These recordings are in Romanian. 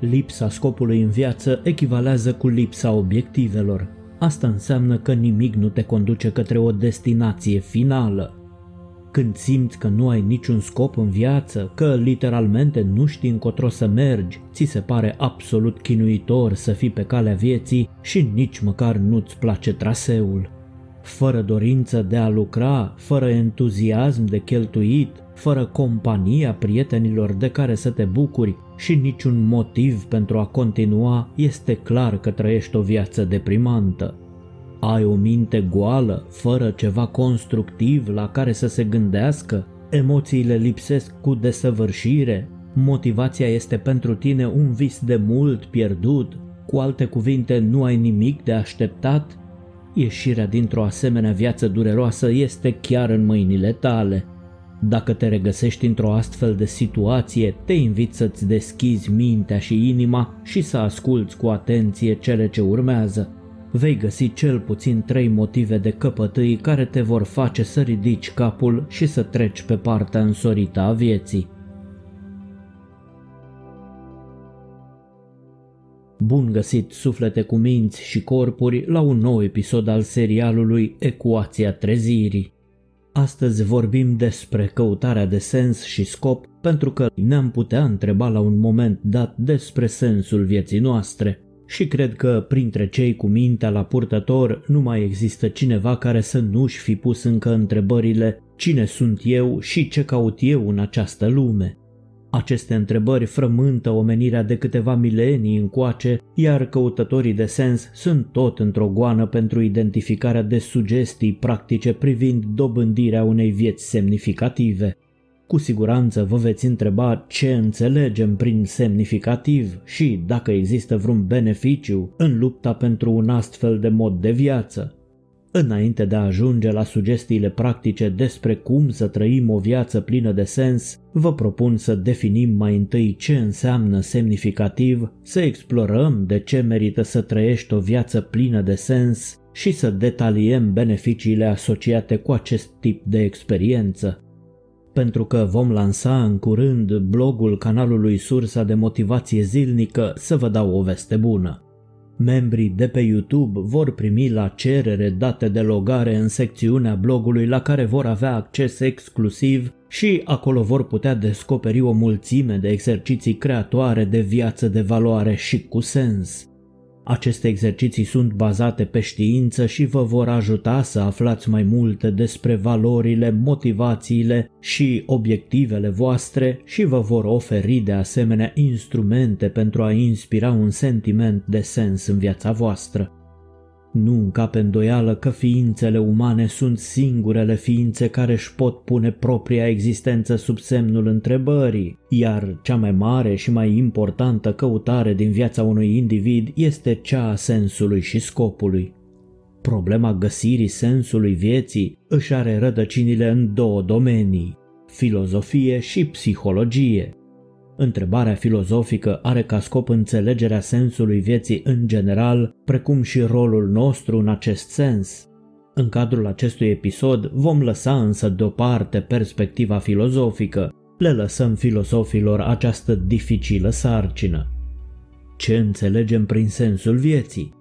Lipsa scopului în viață echivalează cu lipsa obiectivelor. Asta înseamnă că nimic nu te conduce către o destinație finală. Când simți că nu ai niciun scop în viață, că literalmente nu știi încotro să mergi, ți se pare absolut chinuitor să fii pe calea vieții și nici măcar nu-ți place traseul. Fără dorință de a lucra, fără entuziasm de cheltuit, fără compania prietenilor de care să te bucuri și niciun motiv pentru a continua, este clar că trăiești o viață deprimantă. Ai o minte goală, fără ceva constructiv la care să se gândească? Emoțiile lipsesc cu desăvârșire? Motivația este pentru tine un vis de mult pierdut? Cu alte cuvinte, nu ai nimic de așteptat? Ieșirea dintr-o asemenea viață dureroasă este chiar în mâinile tale. Dacă te regăsești într-o astfel de situație, te invit să-ți deschizi mintea și inima și să asculți cu atenție cele ce urmează vei găsi cel puțin trei motive de căpătâi care te vor face să ridici capul și să treci pe partea însorită a vieții. Bun găsit suflete cu minți și corpuri la un nou episod al serialului Ecuația trezirii. Astăzi vorbim despre căutarea de sens și scop pentru că ne-am putea întreba la un moment dat despre sensul vieții noastre – și cred că printre cei cu mintea la purtător nu mai există cineva care să nu-și fi pus încă întrebările cine sunt eu și ce caut eu în această lume. Aceste întrebări frământă omenirea de câteva milenii încoace, iar căutătorii de sens sunt tot într-o goană pentru identificarea de sugestii practice privind dobândirea unei vieți semnificative. Cu siguranță vă veți întreba ce înțelegem prin semnificativ și dacă există vreun beneficiu în lupta pentru un astfel de mod de viață. Înainte de a ajunge la sugestiile practice despre cum să trăim o viață plină de sens, vă propun să definim mai întâi ce înseamnă semnificativ, să explorăm de ce merită să trăiești o viață plină de sens și să detaliem beneficiile asociate cu acest tip de experiență pentru că vom lansa în curând blogul canalului Sursa de Motivație Zilnică să vă dau o veste bună. Membrii de pe YouTube vor primi la cerere date de logare în secțiunea blogului la care vor avea acces exclusiv și acolo vor putea descoperi o mulțime de exerciții creatoare de viață de valoare și cu sens. Aceste exerciții sunt bazate pe știință și vă vor ajuta să aflați mai multe despre valorile, motivațiile și obiectivele voastre și vă vor oferi de asemenea instrumente pentru a inspira un sentiment de sens în viața voastră. Nu încape îndoială că ființele umane sunt singurele ființe care își pot pune propria existență sub semnul întrebării, iar cea mai mare și mai importantă căutare din viața unui individ este cea a sensului și scopului. Problema găsirii sensului vieții își are rădăcinile în două domenii, filozofie și psihologie. Întrebarea filozofică are ca scop înțelegerea sensului vieții în general, precum și rolul nostru în acest sens. În cadrul acestui episod vom lăsa însă deoparte perspectiva filozofică, le lăsăm filosofilor această dificilă sarcină. Ce înțelegem prin sensul vieții?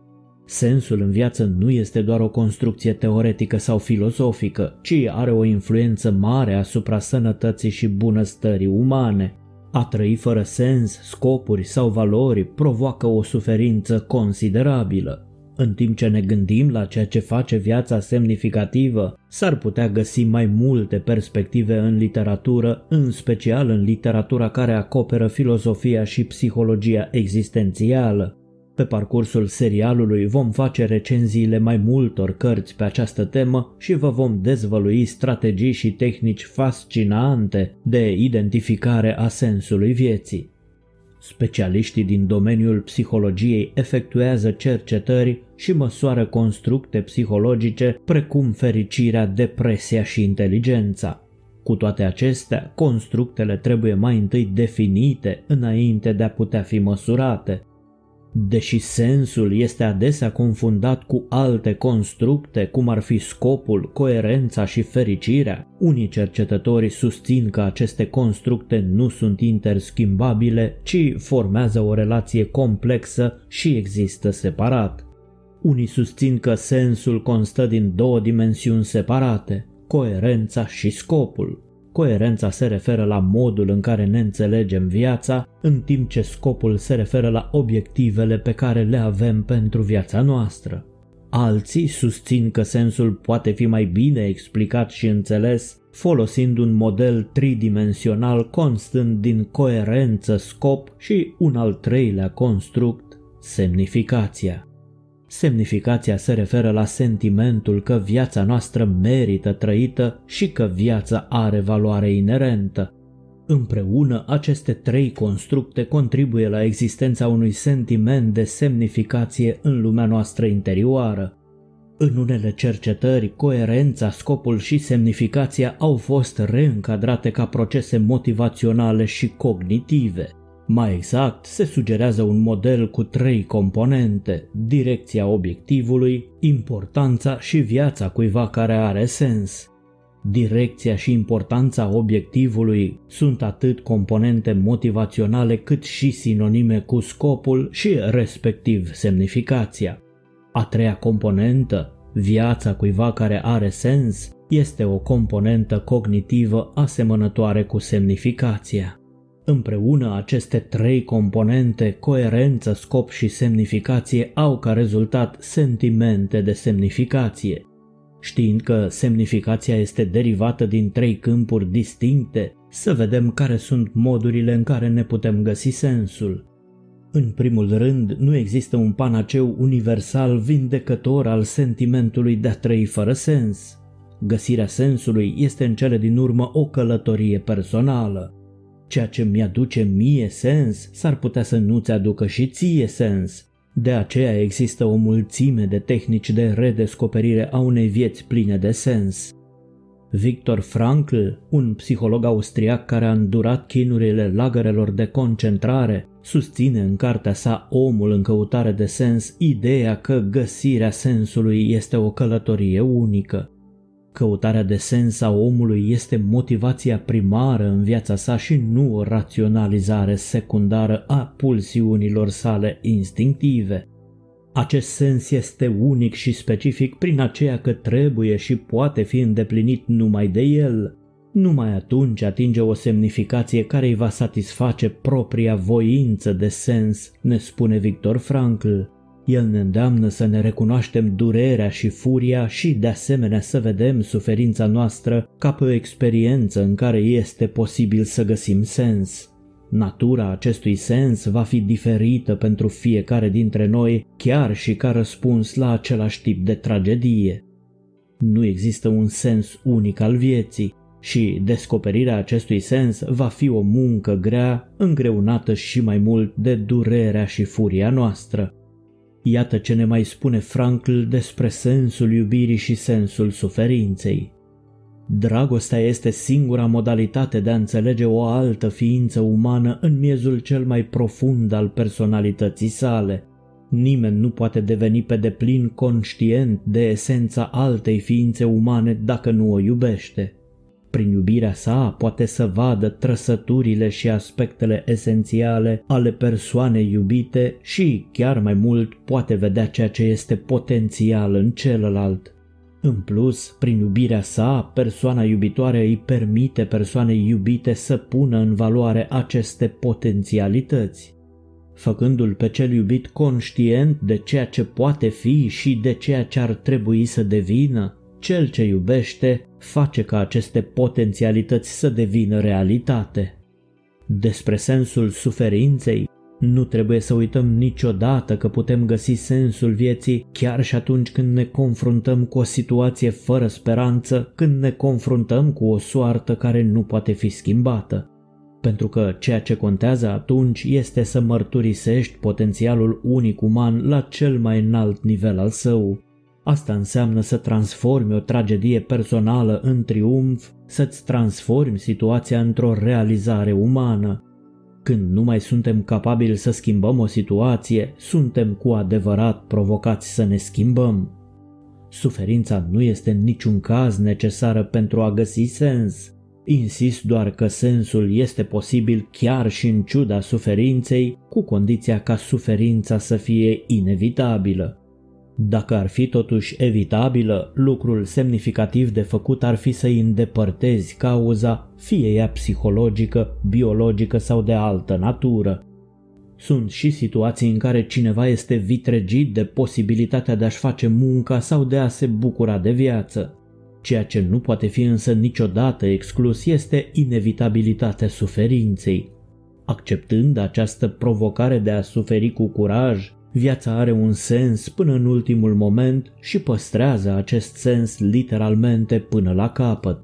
Sensul în viață nu este doar o construcție teoretică sau filozofică, ci are o influență mare asupra sănătății și bunăstării umane. A trăi fără sens, scopuri sau valori provoacă o suferință considerabilă. În timp ce ne gândim la ceea ce face viața semnificativă, s-ar putea găsi mai multe perspective în literatură, în special în literatura care acoperă filozofia și psihologia existențială. Pe parcursul serialului vom face recenziile mai multor cărți pe această temă și vă vom dezvălui strategii și tehnici fascinante de identificare a sensului vieții. Specialiștii din domeniul psihologiei efectuează cercetări și măsoară constructe psihologice precum fericirea, depresia și inteligența. Cu toate acestea, constructele trebuie mai întâi definite înainte de a putea fi măsurate. Deși sensul este adesea confundat cu alte constructe, cum ar fi scopul, coerența și fericirea, unii cercetători susțin că aceste constructe nu sunt interschimbabile, ci formează o relație complexă și există separat. Unii susțin că sensul constă din două dimensiuni separate, coerența și scopul. Coerența se referă la modul în care ne înțelegem viața, în timp ce scopul se referă la obiectivele pe care le avem pentru viața noastră. Alții susțin că sensul poate fi mai bine explicat și înțeles folosind un model tridimensional constând din coerență, scop și un al treilea construct, semnificația. Semnificația se referă la sentimentul că viața noastră merită trăită și că viața are valoare inerentă. Împreună, aceste trei constructe contribuie la existența unui sentiment de semnificație în lumea noastră interioară. În unele cercetări, coerența, scopul și semnificația au fost reîncadrate ca procese motivaționale și cognitive. Mai exact, se sugerează un model cu trei componente, direcția obiectivului, importanța și viața cuiva care are sens. Direcția și importanța obiectivului sunt atât componente motivaționale cât și sinonime cu scopul și respectiv semnificația. A treia componentă, viața cuiva care are sens, este o componentă cognitivă asemănătoare cu semnificația. Împreună aceste trei componente, coerență, scop și semnificație, au ca rezultat sentimente de semnificație. Știind că semnificația este derivată din trei câmpuri distincte, să vedem care sunt modurile în care ne putem găsi sensul. În primul rând, nu există un panaceu universal vindecător al sentimentului de a trăi fără sens. Găsirea sensului este în cele din urmă o călătorie personală. Ceea ce mi-aduce mie sens s-ar putea să nu-ți aducă și ție sens. De aceea există o mulțime de tehnici de redescoperire a unei vieți pline de sens. Victor Frankl, un psiholog austriac care a îndurat chinurile lagărelor de concentrare, susține în cartea sa Omul în căutare de sens ideea că găsirea sensului este o călătorie unică. Căutarea de sens a omului este motivația primară în viața sa și nu o raționalizare secundară a pulsiunilor sale instinctive. Acest sens este unic și specific prin aceea că trebuie și poate fi îndeplinit numai de el. Numai atunci atinge o semnificație care îi va satisface propria voință de sens, ne spune Victor Frankl. El ne îndeamnă să ne recunoaștem durerea și furia și de asemenea să vedem suferința noastră ca pe o experiență în care este posibil să găsim sens. Natura acestui sens va fi diferită pentru fiecare dintre noi, chiar și ca răspuns la același tip de tragedie. Nu există un sens unic al vieții și descoperirea acestui sens va fi o muncă grea, îngreunată și mai mult de durerea și furia noastră. Iată ce ne mai spune Frankl despre sensul iubirii și sensul suferinței. Dragostea este singura modalitate de a înțelege o altă ființă umană în miezul cel mai profund al personalității sale. Nimeni nu poate deveni pe deplin conștient de esența altei ființe umane dacă nu o iubește. Prin iubirea sa poate să vadă trăsăturile și aspectele esențiale ale persoanei iubite și, chiar mai mult, poate vedea ceea ce este potențial în celălalt. În plus, prin iubirea sa, persoana iubitoare îi permite persoanei iubite să pună în valoare aceste potențialități. Făcându-l pe cel iubit conștient de ceea ce poate fi și de ceea ce ar trebui să devină, cel ce iubește face ca aceste potențialități să devină realitate. Despre sensul suferinței, nu trebuie să uităm niciodată că putem găsi sensul vieții chiar și atunci când ne confruntăm cu o situație fără speranță, când ne confruntăm cu o soartă care nu poate fi schimbată. Pentru că ceea ce contează atunci este să mărturisești potențialul unic uman la cel mai înalt nivel al său, Asta înseamnă să transformi o tragedie personală în triumf, să-ți transformi situația într-o realizare umană. Când nu mai suntem capabili să schimbăm o situație, suntem cu adevărat provocați să ne schimbăm. Suferința nu este în niciun caz necesară pentru a găsi sens. Insist doar că sensul este posibil chiar și în ciuda suferinței, cu condiția ca suferința să fie inevitabilă. Dacă ar fi totuși evitabilă, lucrul semnificativ de făcut ar fi să-i îndepărtezi cauza, fie ea psihologică, biologică sau de altă natură. Sunt și situații în care cineva este vitregit de posibilitatea de a-și face munca sau de a se bucura de viață. Ceea ce nu poate fi însă niciodată exclus este inevitabilitatea suferinței. Acceptând această provocare de a suferi cu curaj, Viața are un sens până în ultimul moment și păstrează acest sens literalmente până la capăt.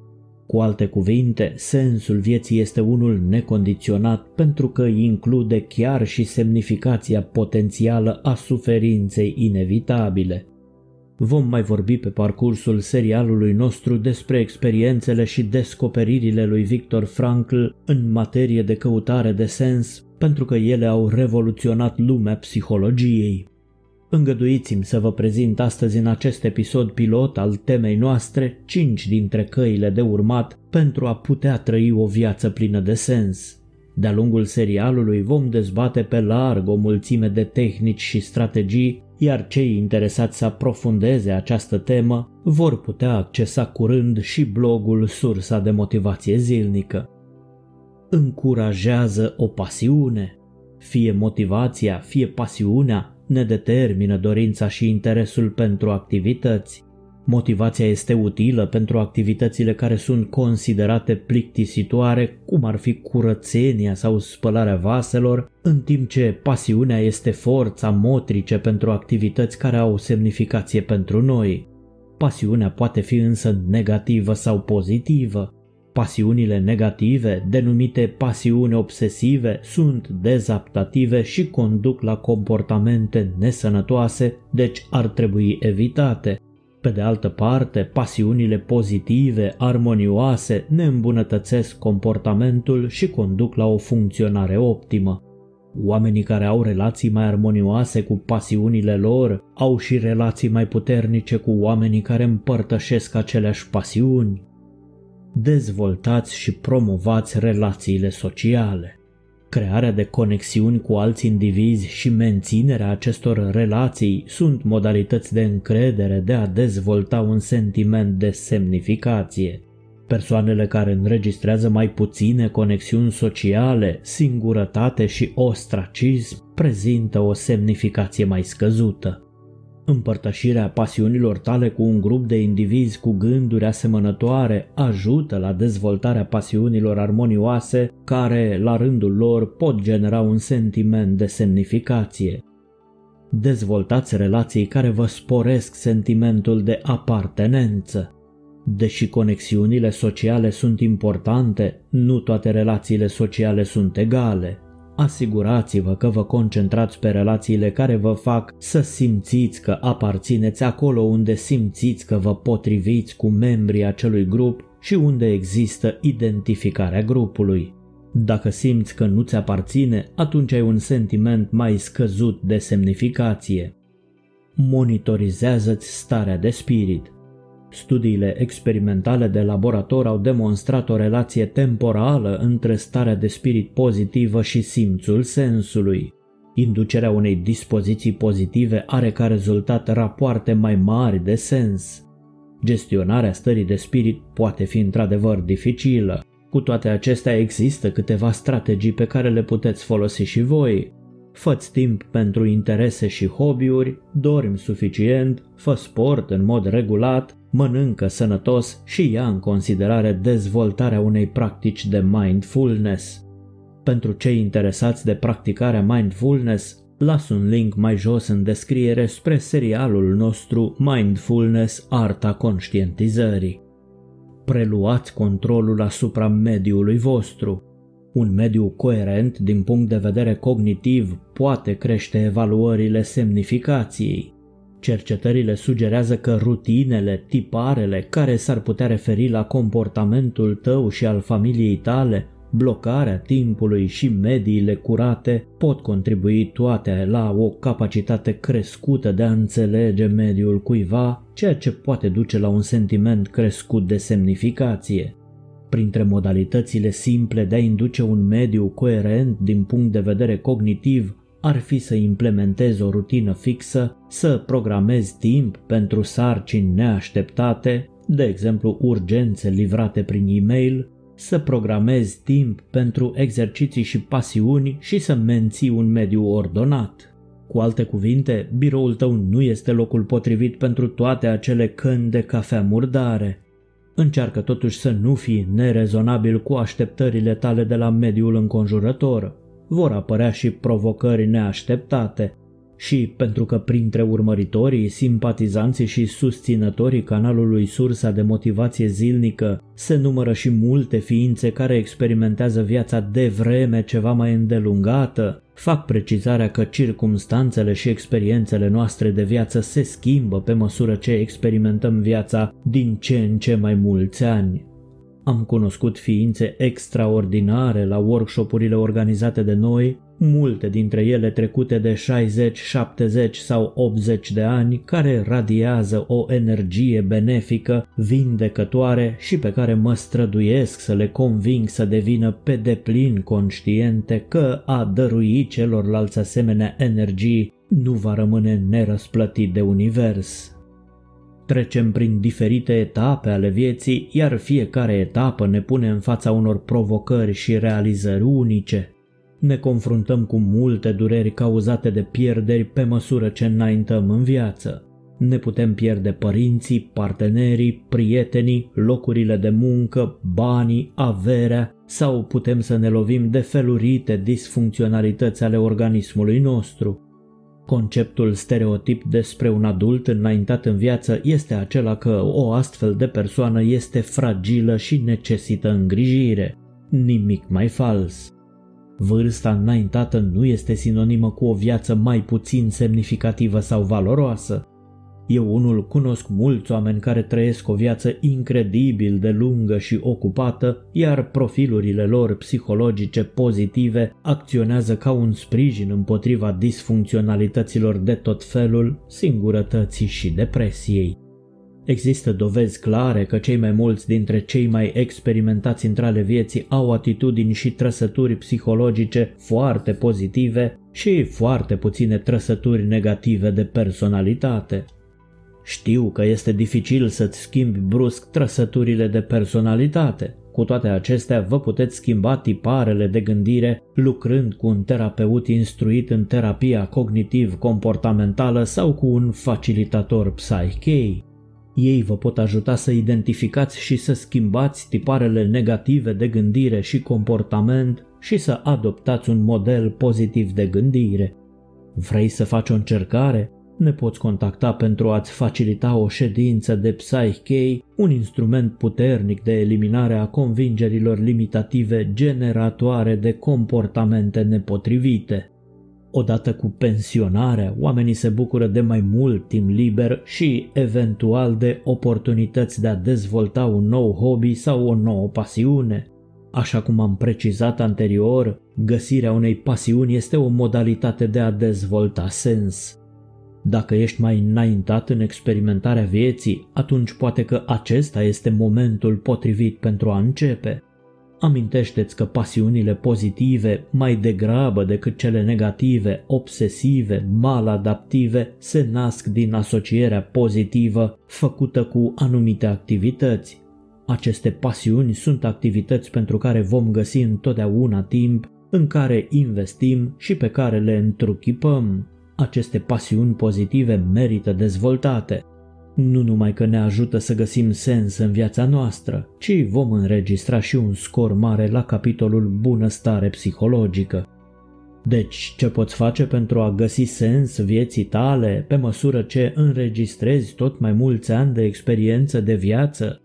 Cu alte cuvinte, sensul vieții este unul necondiționat pentru că include chiar și semnificația potențială a suferinței inevitabile. Vom mai vorbi pe parcursul serialului nostru despre experiențele și descoperirile lui Victor Frankl în materie de căutare de sens, pentru că ele au revoluționat lumea psihologiei. Îngăduiți-mi să vă prezint astăzi în acest episod pilot al temei noastre cinci dintre căile de urmat pentru a putea trăi o viață plină de sens. De-a lungul serialului vom dezbate pe larg o mulțime de tehnici și strategii, iar cei interesați să aprofundeze această temă vor putea accesa curând și blogul Sursa de Motivație Zilnică încurajează o pasiune. Fie motivația, fie pasiunea ne determină dorința și interesul pentru activități. Motivația este utilă pentru activitățile care sunt considerate plictisitoare, cum ar fi curățenia sau spălarea vaselor, în timp ce pasiunea este forța motrice pentru activități care au semnificație pentru noi. Pasiunea poate fi însă negativă sau pozitivă. Pasiunile negative, denumite pasiuni obsesive, sunt dezaptative și conduc la comportamente nesănătoase, deci ar trebui evitate. Pe de altă parte, pasiunile pozitive, armonioase, ne îmbunătățesc comportamentul și conduc la o funcționare optimă. Oamenii care au relații mai armonioase cu pasiunile lor au și relații mai puternice cu oamenii care împărtășesc aceleași pasiuni dezvoltați și promovați relațiile sociale. Crearea de conexiuni cu alți indivizi și menținerea acestor relații sunt modalități de încredere de a dezvolta un sentiment de semnificație. Persoanele care înregistrează mai puține conexiuni sociale, singurătate și ostracism prezintă o semnificație mai scăzută. Împărtășirea pasiunilor tale cu un grup de indivizi cu gânduri asemănătoare ajută la dezvoltarea pasiunilor armonioase care, la rândul lor, pot genera un sentiment de semnificație. Dezvoltați relații care vă sporesc sentimentul de apartenență. Deși conexiunile sociale sunt importante, nu toate relațiile sociale sunt egale. Asigurați-vă că vă concentrați pe relațiile care vă fac să simțiți că aparțineți acolo unde simțiți că vă potriviți cu membrii acelui grup și unde există identificarea grupului. Dacă simți că nu-ți aparține, atunci ai un sentiment mai scăzut de semnificație. Monitorizează-ți starea de spirit. Studiile experimentale de laborator au demonstrat o relație temporală între starea de spirit pozitivă și simțul sensului. Inducerea unei dispoziții pozitive are ca rezultat rapoarte mai mari de sens. Gestionarea stării de spirit poate fi într-adevăr dificilă. Cu toate acestea există câteva strategii pe care le puteți folosi și voi. Făți timp pentru interese și hobby-uri, dormi suficient, fă sport în mod regulat, mănâncă sănătos și ia în considerare dezvoltarea unei practici de mindfulness. Pentru cei interesați de practicarea mindfulness, las un link mai jos în descriere spre serialul nostru Mindfulness Arta Conștientizării. Preluați controlul asupra mediului vostru. Un mediu coerent din punct de vedere cognitiv poate crește evaluările semnificației. Cercetările sugerează că rutinele, tiparele care s-ar putea referi la comportamentul tău și al familiei tale blocarea timpului și mediile curate pot contribui toate la o capacitate crescută de a înțelege mediul cuiva, ceea ce poate duce la un sentiment crescut de semnificație. Printre modalitățile simple de a induce un mediu coerent din punct de vedere cognitiv ar fi să implementezi o rutină fixă, să programezi timp pentru sarcini neașteptate, de exemplu urgențe livrate prin e-mail, să programezi timp pentru exerciții și pasiuni și să menții un mediu ordonat. Cu alte cuvinte, biroul tău nu este locul potrivit pentru toate acele căni de cafea murdare. Încearcă totuși să nu fii nerezonabil cu așteptările tale de la mediul înconjurător. Vor apărea și provocări neașteptate, și pentru că printre urmăritorii, simpatizanții și susținătorii canalului Sursa de Motivație Zilnică se numără și multe ființe care experimentează viața de vreme ceva mai îndelungată, fac precizarea că circumstanțele și experiențele noastre de viață se schimbă pe măsură ce experimentăm viața din ce în ce mai mulți ani. Am cunoscut ființe extraordinare la workshopurile organizate de noi, multe dintre ele trecute de 60, 70 sau 80 de ani, care radiază o energie benefică, vindecătoare și pe care mă străduiesc să le conving să devină pe deplin conștiente că a dărui celorlalți asemenea energii nu va rămâne nerăsplătit de univers. Trecem prin diferite etape ale vieții, iar fiecare etapă ne pune în fața unor provocări și realizări unice. Ne confruntăm cu multe dureri cauzate de pierderi pe măsură ce înaintăm în viață. Ne putem pierde părinții, partenerii, prietenii, locurile de muncă, banii, averea sau putem să ne lovim de felurite disfuncționalități ale organismului nostru. Conceptul stereotip despre un adult înaintat în viață este acela că o astfel de persoană este fragilă și necesită îngrijire. Nimic mai fals. Vârsta înaintată nu este sinonimă cu o viață mai puțin semnificativă sau valoroasă. Eu unul cunosc mulți oameni care trăiesc o viață incredibil de lungă și ocupată, iar profilurile lor psihologice pozitive acționează ca un sprijin împotriva disfuncționalităților de tot felul, singurătății și depresiei. Există dovezi clare că cei mai mulți dintre cei mai experimentați între ale vieții au atitudini și trăsături psihologice foarte pozitive și foarte puține trăsături negative de personalitate. Știu că este dificil să-ți schimbi brusc trăsăturile de personalitate. Cu toate acestea, vă puteți schimba tiparele de gândire lucrând cu un terapeut instruit în terapia cognitiv-comportamentală sau cu un facilitator Psyche. Ei vă pot ajuta să identificați și să schimbați tiparele negative de gândire și comportament și să adoptați un model pozitiv de gândire. Vrei să faci o încercare? Ne poți contacta pentru a-ți facilita o ședință de Psyche, un instrument puternic de eliminare a convingerilor limitative generatoare de comportamente nepotrivite. Odată cu pensionarea, oamenii se bucură de mai mult timp liber și, eventual, de oportunități de a dezvolta un nou hobby sau o nouă pasiune. Așa cum am precizat anterior, găsirea unei pasiuni este o modalitate de a dezvolta sens. Dacă ești mai înaintat în experimentarea vieții, atunci poate că acesta este momentul potrivit pentru a începe. Amintește-ți că pasiunile pozitive, mai degrabă decât cele negative, obsesive, maladaptive, se nasc din asocierea pozitivă făcută cu anumite activități. Aceste pasiuni sunt activități pentru care vom găsi întotdeauna timp, în care investim și pe care le întruchipăm. Aceste pasiuni pozitive merită dezvoltate. Nu numai că ne ajută să găsim sens în viața noastră, ci vom înregistra și un scor mare la capitolul bunăstare psihologică. Deci, ce poți face pentru a găsi sens vieții tale pe măsură ce înregistrezi tot mai mulți ani de experiență de viață?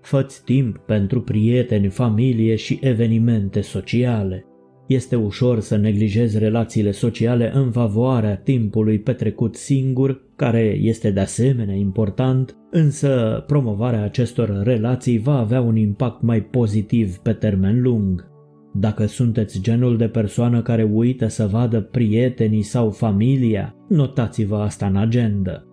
Făți timp pentru prieteni, familie și evenimente sociale. Este ușor să neglijezi relațiile sociale în favoarea timpului petrecut singur, care este de asemenea important, însă promovarea acestor relații va avea un impact mai pozitiv pe termen lung. Dacă sunteți genul de persoană care uită să vadă prietenii sau familia, notați-vă asta în agenda.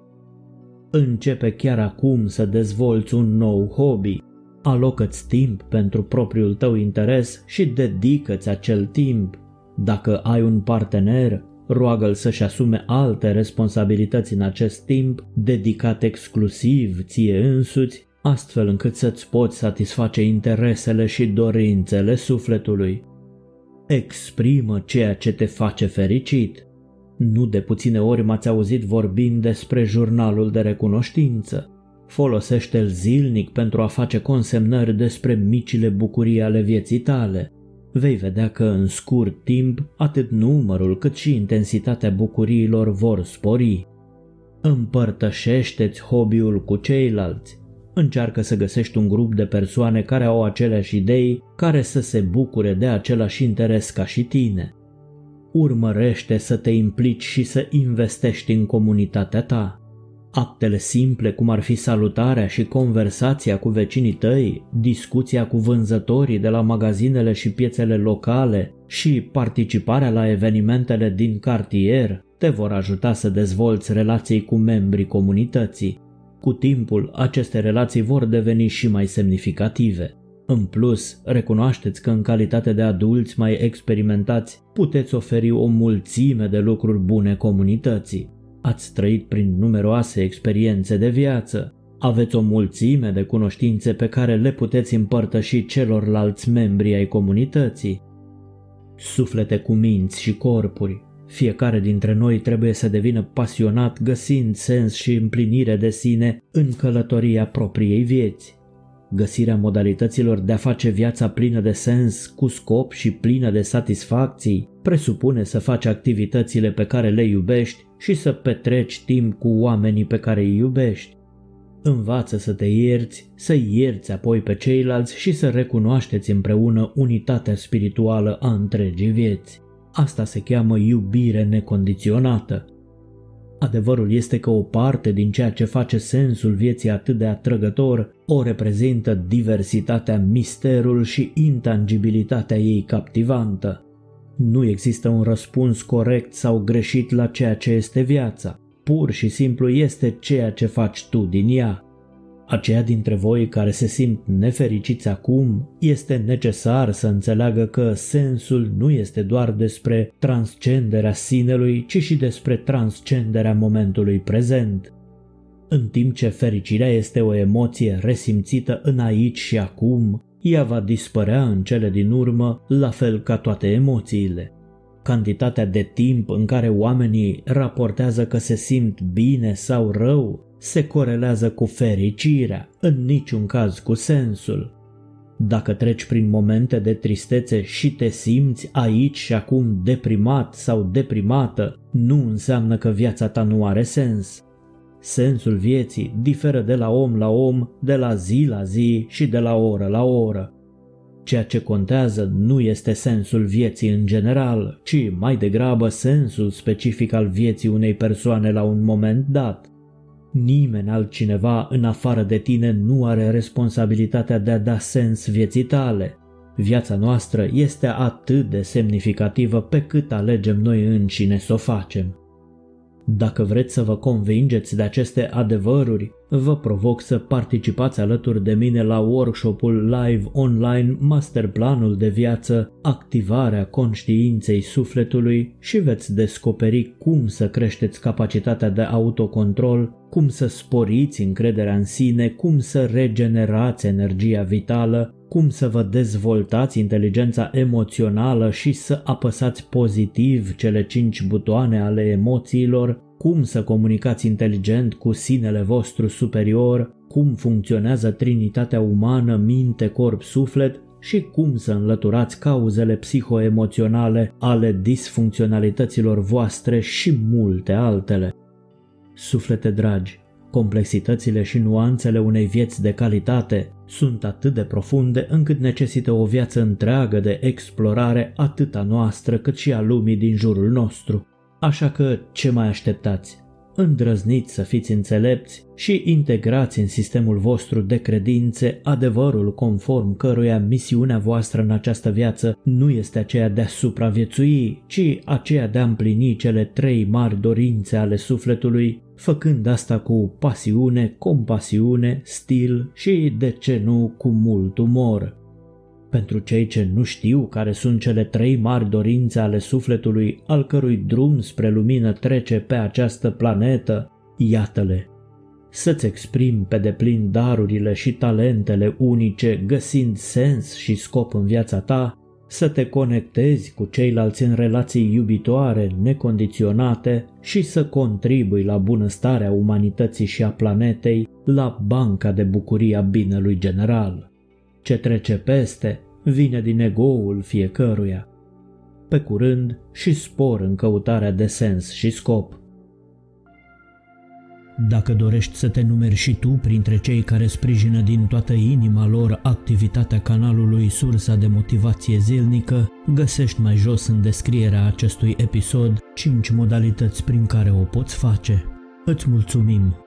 Începe chiar acum să dezvolți un nou hobby. Alocă-ți timp pentru propriul tău interes și dedică-ți acel timp. Dacă ai un partener, roagă-l să-și asume alte responsabilități în acest timp, dedicat exclusiv ție însuți, astfel încât să-ți poți satisface interesele și dorințele sufletului. Exprimă ceea ce te face fericit. Nu de puține ori m-ați auzit vorbind despre jurnalul de recunoștință. Folosește-l zilnic pentru a face consemnări despre micile bucurii ale vieții tale. Vei vedea că în scurt timp atât numărul cât și intensitatea bucuriilor vor spori. Împărtășește-ți hobby-ul cu ceilalți. Încearcă să găsești un grup de persoane care au aceleași idei, care să se bucure de același interes ca și tine. Urmărește să te implici și să investești în comunitatea ta. Actele simple, cum ar fi salutarea și conversația cu vecinii tăi, discuția cu vânzătorii de la magazinele și piețele locale și participarea la evenimentele din cartier te vor ajuta să dezvolți relații cu membrii comunității. Cu timpul, aceste relații vor deveni și mai semnificative. În plus, recunoașteți că în calitate de adulți mai experimentați puteți oferi o mulțime de lucruri bune comunității. Ați trăit prin numeroase experiențe de viață, aveți o mulțime de cunoștințe pe care le puteți împărtăși celorlalți membri ai comunității. Suflete cu minți și corpuri, fiecare dintre noi trebuie să devină pasionat găsind sens și împlinire de sine în călătoria propriei vieți. Găsirea modalităților de a face viața plină de sens, cu scop și plină de satisfacții, presupune să faci activitățile pe care le iubești și să petreci timp cu oamenii pe care îi iubești. Învață să te ierți, să ierți apoi pe ceilalți și să recunoașteți împreună unitatea spirituală a întregii vieți. Asta se cheamă iubire necondiționată. Adevărul este că o parte din ceea ce face sensul vieții atât de atrăgător o reprezintă diversitatea, misterul și intangibilitatea ei captivantă. Nu există un răspuns corect sau greșit la ceea ce este viața. Pur și simplu este ceea ce faci tu din ea. Aceia dintre voi care se simt nefericiți acum, este necesar să înțeleagă că sensul nu este doar despre transcenderea sinelui, ci și despre transcenderea momentului prezent. În timp ce fericirea este o emoție resimțită în aici și acum, ea va dispărea în cele din urmă, la fel ca toate emoțiile. Cantitatea de timp în care oamenii raportează că se simt bine sau rău se corelează cu fericirea, în niciun caz cu sensul. Dacă treci prin momente de tristețe și te simți aici și acum deprimat sau deprimată, nu înseamnă că viața ta nu are sens. Sensul vieții diferă de la om la om, de la zi la zi și de la oră la oră. Ceea ce contează nu este sensul vieții în general, ci mai degrabă sensul specific al vieții unei persoane la un moment dat. Nimeni altcineva în afară de tine nu are responsabilitatea de a da sens vieții tale. Viața noastră este atât de semnificativă pe cât alegem noi înșine să o facem. Dacă vreți să vă convingeți de aceste adevăruri, vă provoc să participați alături de mine la workshopul live online Masterplanul de viață, activarea conștiinței sufletului și veți descoperi cum să creșteți capacitatea de autocontrol, cum să sporiți încrederea în sine, cum să regenerați energia vitală, cum să vă dezvoltați inteligența emoțională și să apăsați pozitiv cele cinci butoane ale emoțiilor, cum să comunicați inteligent cu sinele vostru superior, cum funcționează trinitatea umană, minte, corp, suflet și cum să înlăturați cauzele psihoemoționale ale disfuncționalităților voastre și multe altele. Suflete dragi, complexitățile și nuanțele unei vieți de calitate sunt atât de profunde încât necesită o viață întreagă de explorare atât a noastră cât și a lumii din jurul nostru. Așa că ce mai așteptați? Îndrăzniți să fiți înțelepți și integrați în sistemul vostru de credințe adevărul conform căruia misiunea voastră în această viață nu este aceea de a supraviețui, ci aceea de a împlini cele trei mari dorințe ale sufletului, făcând asta cu pasiune, compasiune, stil și, de ce nu, cu mult umor. Pentru cei ce nu știu care sunt cele trei mari dorințe ale sufletului al cărui drum spre lumină trece pe această planetă, iată-le. Să-ți exprimi pe deplin darurile și talentele unice, găsind sens și scop în viața ta, să te conectezi cu ceilalți în relații iubitoare, necondiționate și să contribui la bunăstarea umanității și a planetei, la banca de bucurie a binelui general. Ce trece peste vine din egoul fiecăruia. Pe curând și spor în căutarea de sens și scop. Dacă dorești să te numeri și tu printre cei care sprijină din toată inima lor activitatea canalului Sursa de Motivație Zilnică, găsești mai jos în descrierea acestui episod 5 modalități prin care o poți face. Îți mulțumim!